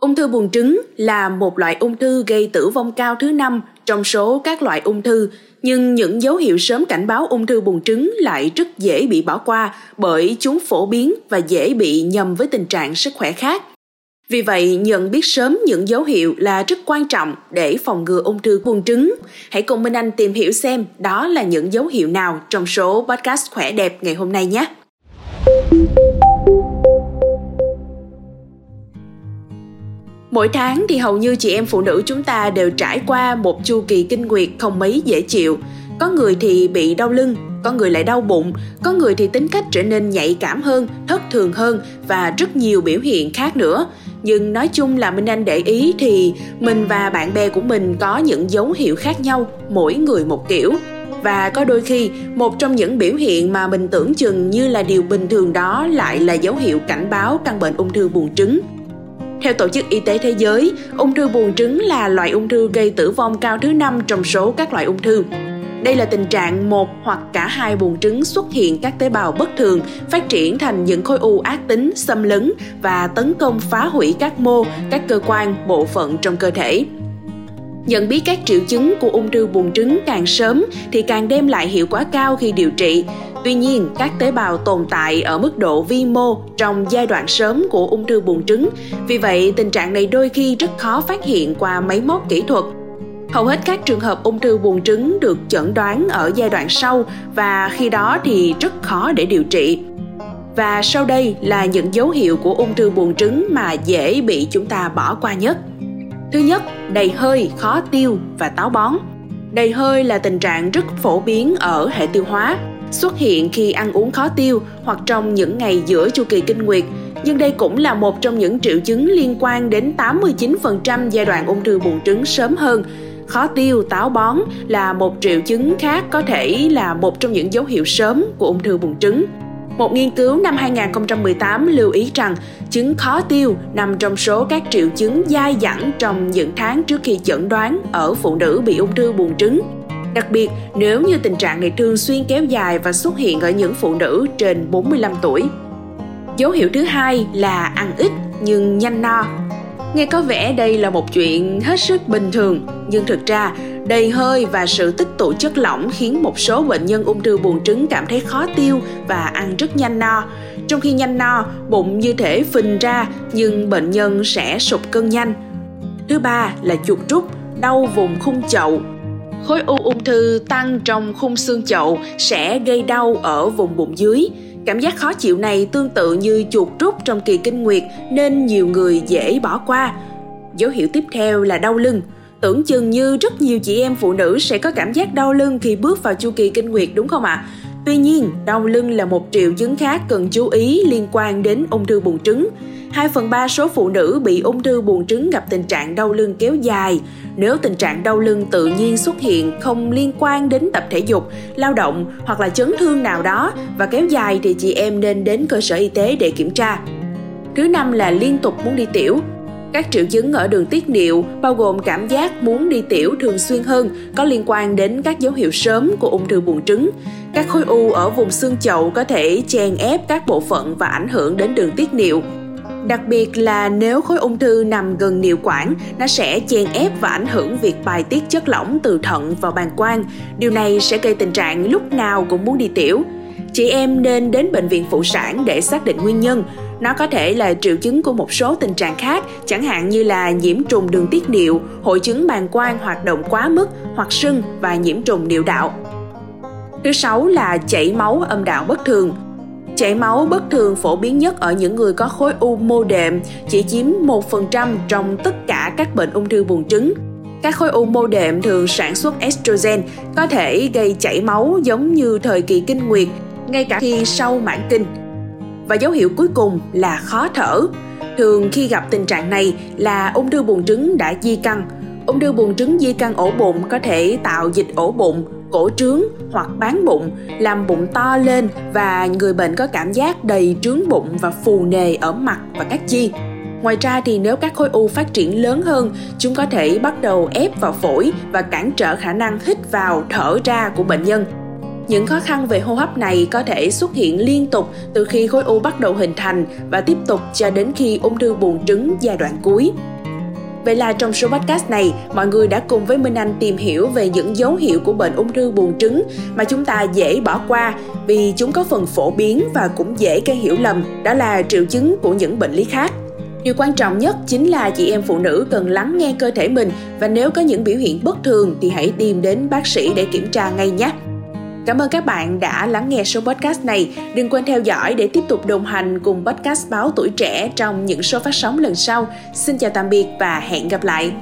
Ung thư buồng trứng là một loại ung thư gây tử vong cao thứ năm trong số các loại ung thư, nhưng những dấu hiệu sớm cảnh báo ung thư buồng trứng lại rất dễ bị bỏ qua bởi chúng phổ biến và dễ bị nhầm với tình trạng sức khỏe khác. Vì vậy, nhận biết sớm những dấu hiệu là rất quan trọng để phòng ngừa ung thư buồng trứng. Hãy cùng Minh Anh tìm hiểu xem đó là những dấu hiệu nào trong số podcast khỏe đẹp ngày hôm nay nhé. Mỗi tháng thì hầu như chị em phụ nữ chúng ta đều trải qua một chu kỳ kinh nguyệt không mấy dễ chịu. Có người thì bị đau lưng, có người lại đau bụng, có người thì tính cách trở nên nhạy cảm hơn, thất thường hơn và rất nhiều biểu hiện khác nữa. Nhưng nói chung là Minh Anh để ý thì mình và bạn bè của mình có những dấu hiệu khác nhau, mỗi người một kiểu. Và có đôi khi, một trong những biểu hiện mà mình tưởng chừng như là điều bình thường đó lại là dấu hiệu cảnh báo căn bệnh ung thư buồng trứng. Theo Tổ chức Y tế Thế giới, ung thư buồng trứng là loại ung thư gây tử vong cao thứ năm trong số các loại ung thư. Đây là tình trạng một hoặc cả hai buồng trứng xuất hiện các tế bào bất thường, phát triển thành những khối u ác tính, xâm lấn và tấn công phá hủy các mô, các cơ quan, bộ phận trong cơ thể. Nhận biết các triệu chứng của ung thư buồng trứng càng sớm thì càng đem lại hiệu quả cao khi điều trị. Tuy nhiên, các tế bào tồn tại ở mức độ vi mô trong giai đoạn sớm của ung thư buồng trứng. Vì vậy, tình trạng này đôi khi rất khó phát hiện qua máy móc kỹ thuật Hầu hết các trường hợp ung thư buồng trứng được chẩn đoán ở giai đoạn sau và khi đó thì rất khó để điều trị. Và sau đây là những dấu hiệu của ung thư buồng trứng mà dễ bị chúng ta bỏ qua nhất. Thứ nhất, đầy hơi, khó tiêu và táo bón. Đầy hơi là tình trạng rất phổ biến ở hệ tiêu hóa, xuất hiện khi ăn uống khó tiêu hoặc trong những ngày giữa chu kỳ kinh nguyệt, nhưng đây cũng là một trong những triệu chứng liên quan đến 89% giai đoạn ung thư buồng trứng sớm hơn khó tiêu, táo bón là một triệu chứng khác có thể là một trong những dấu hiệu sớm của ung thư buồng trứng. Một nghiên cứu năm 2018 lưu ý rằng chứng khó tiêu nằm trong số các triệu chứng dai dẳng trong những tháng trước khi chẩn đoán ở phụ nữ bị ung thư buồng trứng. Đặc biệt nếu như tình trạng này thường xuyên kéo dài và xuất hiện ở những phụ nữ trên 45 tuổi. Dấu hiệu thứ hai là ăn ít nhưng nhanh no Nghe có vẻ đây là một chuyện hết sức bình thường, nhưng thực ra đầy hơi và sự tích tụ chất lỏng khiến một số bệnh nhân ung thư buồng trứng cảm thấy khó tiêu và ăn rất nhanh no. Trong khi nhanh no, bụng như thể phình ra nhưng bệnh nhân sẽ sụp cân nhanh. Thứ ba là chuột rút, đau vùng khung chậu. Khối u ung thư tăng trong khung xương chậu sẽ gây đau ở vùng bụng dưới Cảm giác khó chịu này tương tự như chuột rút trong kỳ kinh nguyệt nên nhiều người dễ bỏ qua. Dấu hiệu tiếp theo là đau lưng. Tưởng chừng như rất nhiều chị em phụ nữ sẽ có cảm giác đau lưng khi bước vào chu kỳ kinh nguyệt đúng không ạ? À? Tuy nhiên, đau lưng là một triệu chứng khác cần chú ý liên quan đến ung thư buồng trứng. 2 phần 3 số phụ nữ bị ung thư buồng trứng gặp tình trạng đau lưng kéo dài. Nếu tình trạng đau lưng tự nhiên xuất hiện không liên quan đến tập thể dục, lao động hoặc là chấn thương nào đó và kéo dài thì chị em nên đến cơ sở y tế để kiểm tra. Thứ năm là liên tục muốn đi tiểu. Các triệu chứng ở đường tiết niệu bao gồm cảm giác muốn đi tiểu thường xuyên hơn có liên quan đến các dấu hiệu sớm của ung thư buồng trứng. Các khối u ở vùng xương chậu có thể chèn ép các bộ phận và ảnh hưởng đến đường tiết niệu. Đặc biệt là nếu khối ung thư nằm gần niệu quản, nó sẽ chèn ép và ảnh hưởng việc bài tiết chất lỏng từ thận vào bàng quang. Điều này sẽ gây tình trạng lúc nào cũng muốn đi tiểu. Chị em nên đến bệnh viện phụ sản để xác định nguyên nhân. Nó có thể là triệu chứng của một số tình trạng khác, chẳng hạn như là nhiễm trùng đường tiết niệu, hội chứng bàng quang hoạt động quá mức hoặc sưng và nhiễm trùng niệu đạo. Thứ sáu là chảy máu âm đạo bất thường. Chảy máu bất thường phổ biến nhất ở những người có khối u mô đệm, chỉ chiếm 1% trong tất cả các bệnh ung thư buồng trứng. Các khối u mô đệm thường sản xuất estrogen, có thể gây chảy máu giống như thời kỳ kinh nguyệt, ngay cả khi sau mãn kinh. Và dấu hiệu cuối cùng là khó thở. Thường khi gặp tình trạng này là ung thư buồng trứng đã di căn. Ung thư buồng trứng di căn ổ bụng có thể tạo dịch ổ bụng, cổ trướng hoặc bán bụng, làm bụng to lên và người bệnh có cảm giác đầy trướng bụng và phù nề ở mặt và các chi. Ngoài ra thì nếu các khối u phát triển lớn hơn, chúng có thể bắt đầu ép vào phổi và cản trở khả năng hít vào, thở ra của bệnh nhân. Những khó khăn về hô hấp này có thể xuất hiện liên tục từ khi khối u bắt đầu hình thành và tiếp tục cho đến khi ung thư buồng trứng giai đoạn cuối. Vậy là trong số podcast này, mọi người đã cùng với Minh Anh tìm hiểu về những dấu hiệu của bệnh ung thư buồng trứng mà chúng ta dễ bỏ qua vì chúng có phần phổ biến và cũng dễ gây hiểu lầm, đó là triệu chứng của những bệnh lý khác. Điều quan trọng nhất chính là chị em phụ nữ cần lắng nghe cơ thể mình và nếu có những biểu hiện bất thường thì hãy tìm đến bác sĩ để kiểm tra ngay nhé. Cảm ơn các bạn đã lắng nghe số podcast này. Đừng quên theo dõi để tiếp tục đồng hành cùng podcast Báo Tuổi Trẻ trong những số phát sóng lần sau. Xin chào tạm biệt và hẹn gặp lại.